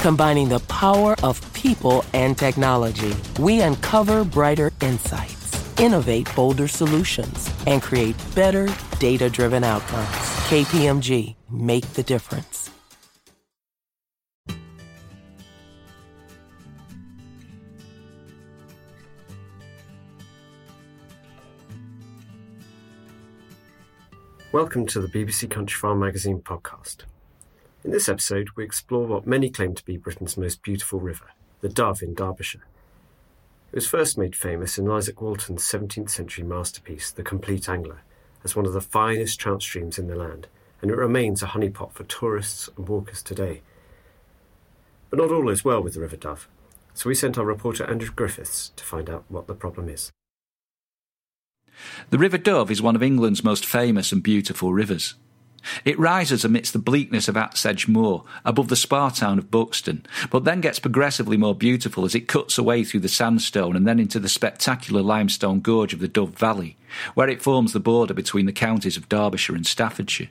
Combining the power of people and technology, we uncover brighter insights, innovate bolder solutions, and create better data driven outcomes. KPMG, make the difference. Welcome to the BBC Countryfile Magazine podcast. In this episode, we explore what many claim to be Britain's most beautiful river, the Dove in Derbyshire. It was first made famous in Izaak Walton's 17th century masterpiece, The Compleat Angler, as one of the finest trout streams in the land, and it remains a honeypot for tourists and walkers today. But not all is well with the River Dove, so we sent our reporter Andrew Griffiths to find out what the problem is. The River Dove is one of England's most famous and beautiful rivers. It rises amidst the bleakness of Axe Edge Moor, above the spa town of Buxton, but then gets progressively more beautiful as it cuts away through the sandstone and then into the spectacular limestone gorge of the Dove Valley, where it forms the border between the counties of Derbyshire and Staffordshire.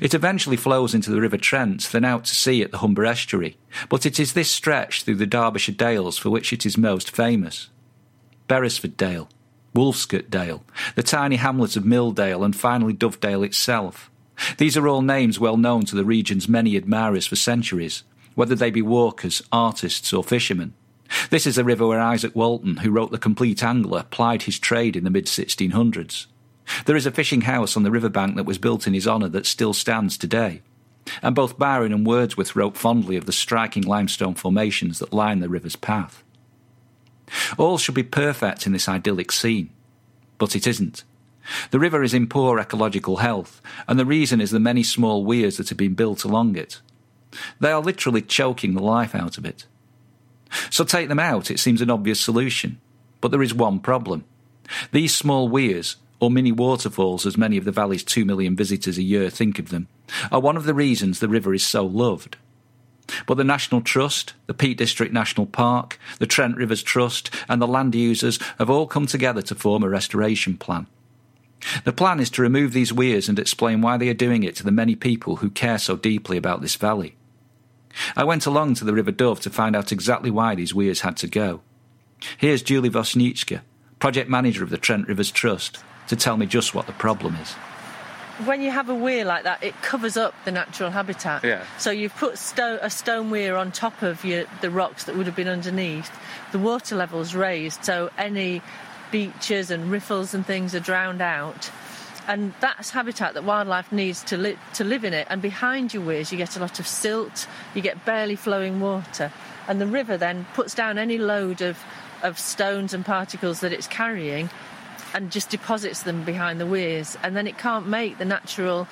It eventually flows into the River Trent, then out to sea at the Humber estuary, but it is this stretch through the Derbyshire Dales for which it is most famous. Beresford Dale, Wolfscott Dale, the tiny hamlet of Milldale, and finally Dovedale itself. These are all names well known to the region's many admirers for centuries, whether they be walkers, artists, or fishermen. This is the river where Izaak Walton, who wrote The Compleat Angler, plied his trade in the mid 1600s. There is a fishing house on the riverbank that was built in his honour that still stands today. And both Byron and Wordsworth wrote fondly of the striking limestone formations that line the river's path. All should be perfect in this idyllic scene, but it isn't. The river is in poor ecological health, and the reason is the many small weirs that have been built along it. They are literally choking the life out of it. So take them out, it seems an obvious solution. But there is one problem. These small weirs, or mini waterfalls as many of the valley's two million visitors a year think of them, are one of the reasons the river is so loved. But the National Trust, the Peak District National Park, the Trent Rivers Trust, and the land users have all come together to form a restoration plan. The plan is to remove these weirs and explain why they are doing it to the many people who care so deeply about this valley. I went along to the River Dove to find out exactly why these weirs had to go. Here's Julie Vosnichka, project manager of the Trent Rivers Trust, to tell me just what the problem is when you have a weir like that, it covers up the natural habitat. Yeah. So you've put sto- a stone weir on top of your, the rocks that would have been underneath. The water level's raised, so any beaches and riffles and things are drowned out. And that's habitat that wildlife needs to, li- to live in it. And behind your weirs, you get a lot of silt, you get barely flowing water. And the river then puts down any load of, of stones and particles that it's carrying and just deposits them behind the weirs, and then it can't make the natural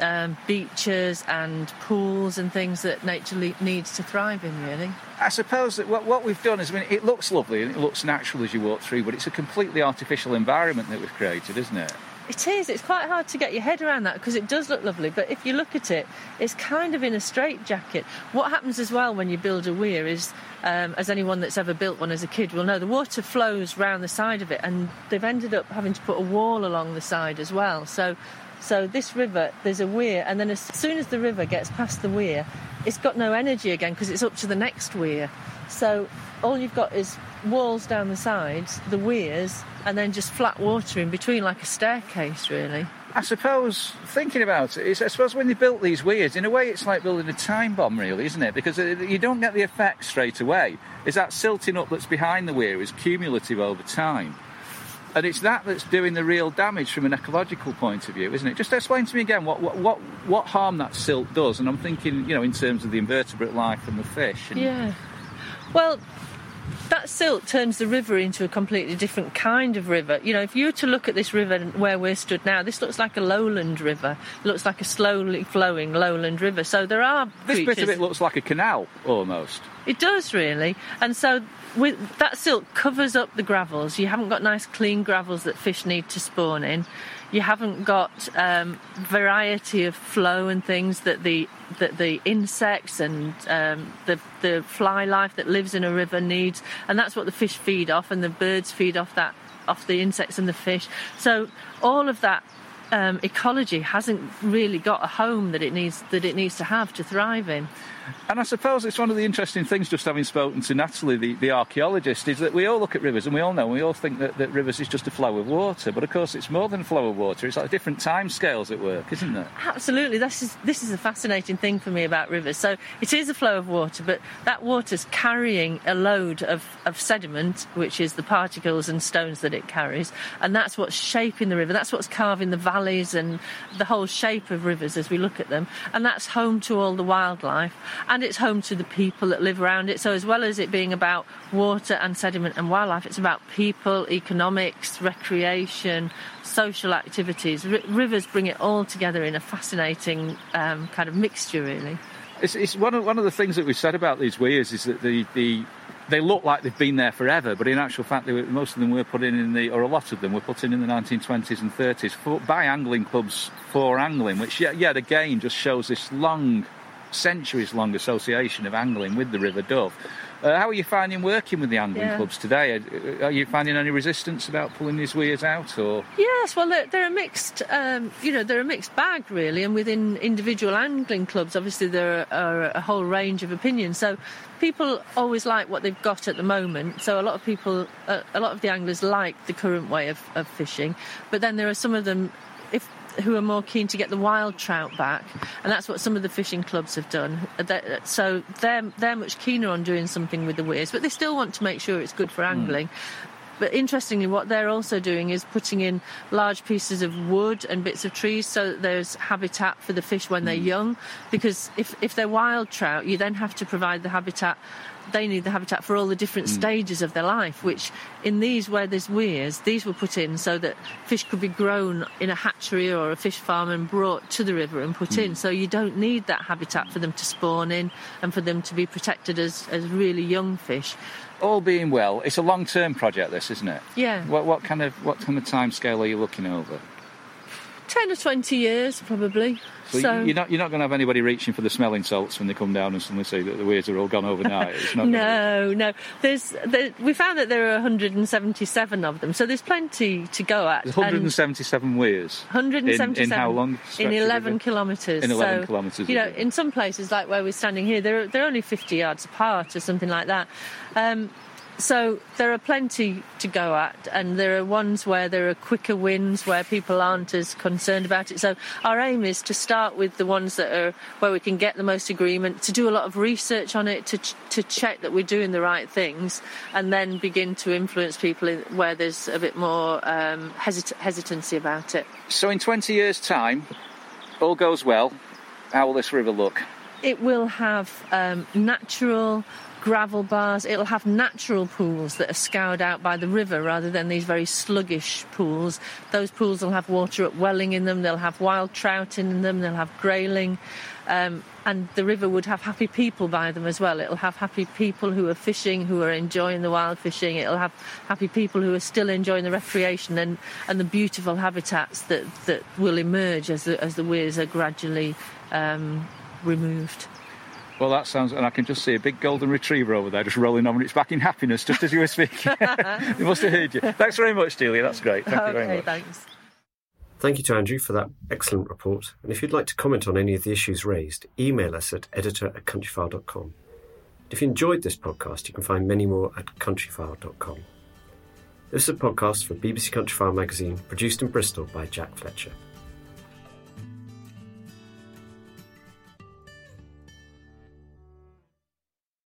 um, beaches and pools and things that nature le- needs to thrive in, really. I suppose that what, what we've done is, I mean, it looks lovely and it looks natural as you walk through, but it's a completely artificial environment that we've created, isn't it? It is. It's quite hard to get your head around that because it does look lovely. But if you look at it, it's kind of in a straitjacket. What happens as well when you build a weir is, um, as anyone that's ever built one as a kid will know, the water flows round the side of it, and they've ended up having to put a wall along the side as well. So, so this river, there's a weir, and then as soon as the river gets past the weir, it's got no energy again because it's up to the next weir. So all you've got is walls down the sides, the weirs, and then just flat water in between, like a staircase, really. I suppose thinking about it, I suppose when they built these weirs, in a way, it's like building a time bomb, really, isn't it? Because uh, you don't get the effect straight away. Is that silting up that's behind the weir is cumulative over time, and it's that that's doing the real damage from an ecological point of view, isn't it? Just explain to me again what what what, what harm that silt does, and I'm thinking, you know, in terms of the invertebrate life and the fish. And... Yeah. Well, that silt turns the river into a completely different kind of river. You know, if you were to look at this river where we're stood now, this looks like a lowland river. It looks like a slowly flowing lowland river. So there are This creatures. bit of it looks like a canal almost. It does really, and so with that silt covers up the gravels. You haven't got nice clean gravels that fish need to spawn in. You haven't got um, variety of flow and things that the that the insects and um, the the fly life that lives in a river needs, and that's what the fish feed off, and the birds feed off that off the insects and the fish. So all of that um, ecology hasn't really got a home that it needs that it needs to have to thrive in. And I suppose it's one of the interesting things, just having spoken to Natalie, the, the archaeologist, is that we all look at rivers and we all know, we all think that, that rivers is just a flow of water. But of course, it's more than a flow of water. It's like different time scales at work, isn't it? Absolutely, this is this is a fascinating thing for me about rivers. So it is a flow of water, but that water's carrying a load of, of sediment, which is the particles and stones that it carries, and that's what's shaping the river. That's what's carving the valleys and the whole shape of rivers as we look at them, and that's home to all the wildlife, and it's home to the people that live around it. So as well as it being about water and sediment and wildlife, it's about people, economics, recreation, social activities. R- rivers bring it all together in a fascinating um, kind of mixture, really. It's, it's one, of, one of the things that we've said about these weirs is that the, the they look like they've been there forever, but in actual fact, were, most of them were put in in the, or a lot of them were put in in the 1920s and 30s for, by angling clubs for angling, which yet, yet again just shows this long, centuries long association of angling with the River Dove. Uh, how are you finding working with the angling Yeah. clubs today? Are, are you finding any resistance about pulling these weirs out, or Yes, well, they're, they're a mixed, um, you know, they're a mixed bag really, and within individual angling clubs, obviously there are, are a whole range of opinions. So people always like what they've got at the moment. So a lot of people, uh, a lot of the anglers like the current way of, of fishing, but then there are some of them, if who are more keen to get the wild trout back, and that's what some of the fishing clubs have done. Uh, that- So they're they're much keener on doing something with the weirs, but they still want to make sure it's good for angling. But interestingly, what they're also doing is putting in large pieces of wood and bits of trees so that there's habitat for the fish when they're mm. young. Because if, if they're wild trout, you then have to provide the habitat. They need the habitat for all the different mm. stages of their life, which in these where there's weirs, these were put in so that fish could be grown in a hatchery or a fish farm and brought to the river and put in. Mm. So you don't need that habitat for them to spawn in and for them to be protected as, as really young fish. All being well, it's a long-term project, this, isn't it? Yeah. What, what kind of what kind of time scale are you looking over? 10 or 20 years, probably. So, So, you're not you're not going to have anybody reaching for the smelling salts when they come down and suddenly say that the weirs are all gone overnight. It's not. gonna- no, no. There's there, we found that there are 177 of them, so there's plenty to go at. There's 177 weirs. 177 In, in how long? in 11 kilometres. In 11 so, kilometres You know, in some places like where we're standing here, they're they're only 50 yards apart or something like that. Um, so there are plenty to go at, and there are ones where there are quicker wins where people aren't as concerned about it. So our aim is to start with the ones that are where we can get the most agreement, to do a lot of research on it, to ch- to check that we're doing the right things, and then begin to influence people in, where there's a bit more um, hesit- hesitancy about it. So in 20 years' time, all goes well. How will this river look? It will have um, natural gravel bars. It'll have natural pools that are scoured out by the river rather than these very sluggish pools. Those pools will have water at welling in them. They'll have wild trout in them. They'll have grayling. Um, and the river would have happy people by them as well. It'll have happy people who are fishing, who are enjoying the wild fishing. It'll have happy people who are still enjoying the recreation and, and the beautiful habitats that, that will emerge as the, as the weirs are gradually um, removed. Well, that sounds, and I can just see a big golden retriever over there just rolling on and its back in happiness just as you were speaking. they must have heard you. Thanks very much, Delia. That's great. Thank you very much. thanks. Thank you to Andrew for that excellent report. And if you'd like to comment on any of the issues raised, email us at editor at countryfile.com. If you enjoyed this podcast, you can find many more at countryfile.com. This is a podcast for BBC Countryfile magazine, produced in Bristol by Jack Fletcher.